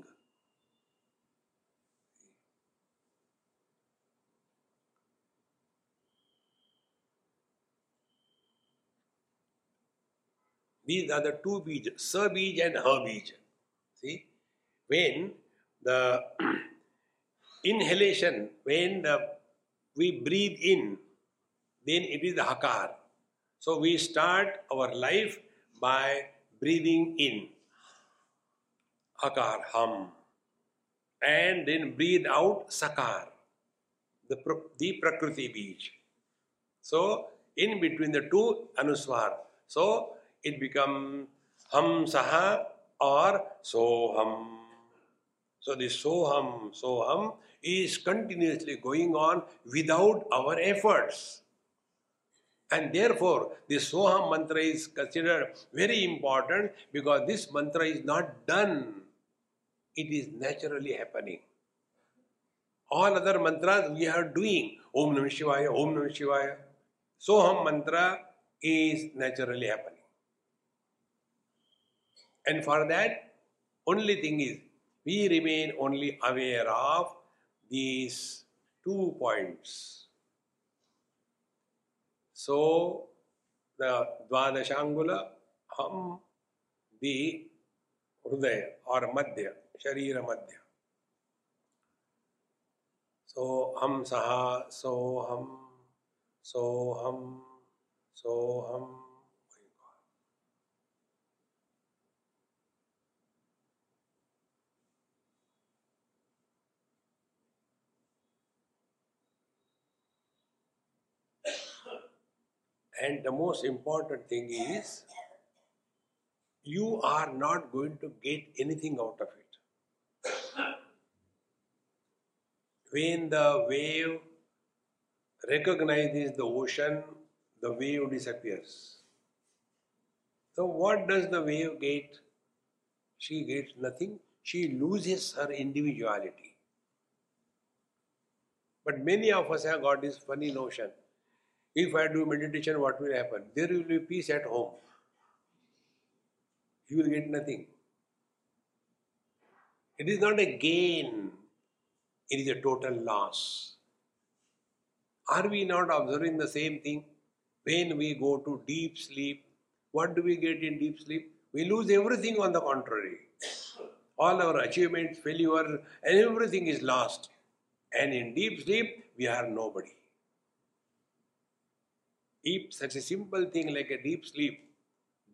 These are the two bija, sabija and her habija. See, when the inhalation, when the, we breathe in, then it is the hakar. So we start our life by breathing in. Hakar, hum. And then breathe out, sakar. The, the prakriti bija. So in between the two, anuswar. So it becomes hum saha or soham. So the soham, soham is continuously going on without our efforts. And therefore, this Soham mantra is considered very important because this mantra is not done, it is naturally happening. All other mantras we are doing Om Namah Shivaya, Om Namah Shivaya. Soham mantra is naturally happening. And for that, only thing is we remain only aware of these two points. So, the Dvadashangula, hum, hmm. the Hrudaya or Madhya, Sharira Madhya. So, hum saha, so hum, so hum, so hum. And the most important thing is, you are not going to get anything out of it. When the wave recognizes the ocean, the wave disappears. So, what does the wave get? She gets nothing. She loses her individuality. But many of us have got this funny notion if I do meditation, what will happen? There will be peace at home. You will get nothing. It is not a gain, it is a total loss. Are we not observing the same thing? When we go to deep sleep, what do we get in deep sleep? We lose everything on the contrary. All our achievements, failure, and everything is lost. And in deep sleep, we are nobody. If such a simple thing like a deep sleep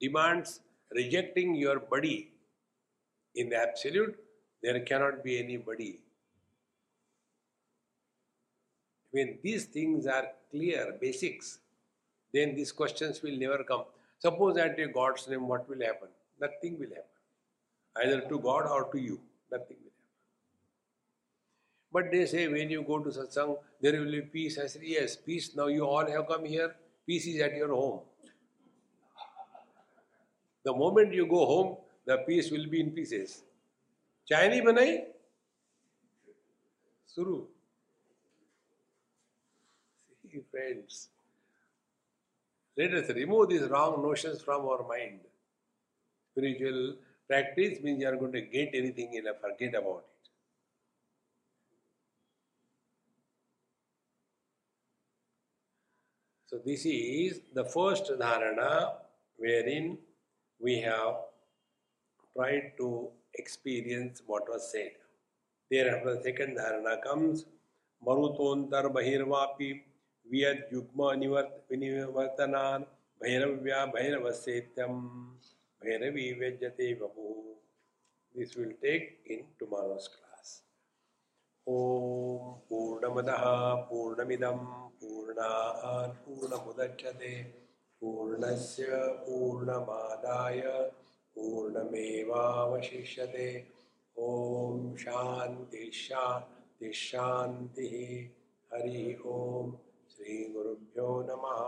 demands rejecting your body in the absolute, there cannot be any body. When these things are clear, basics, then these questions will never come. Suppose at a God's name, what will happen? Nothing will happen. Either to God or to you, nothing will happen. But they say when you go to satsang, there will be peace. I said, yes, peace. Now you all have come here. Peace is at your home. The moment you go home, the peace will be in pieces. चाय नहीं बनाई शुरू friends Let us remove these wrong notions from our mind. Spiritual practice means you are going to get anything in and forget about it. So this is the first dharana wherein we have tried to experience what was said. Thereafter, the second dharana comes marutontar bahirvapi viyad yukma nivartanan bhairavya bhairavasetyam bhairavi vejyate vapu. This will take in tomorrow's class. Om Purnamadaha Purnamidam पूर्णात् पूर्णमुदच्छते पूर्णस्य पूर्णमादाय पूर्णमेवावशिष्यते। ॐ शान्ति शान्ति हरिः ॐ श्रीगुरुभ्यो नमः।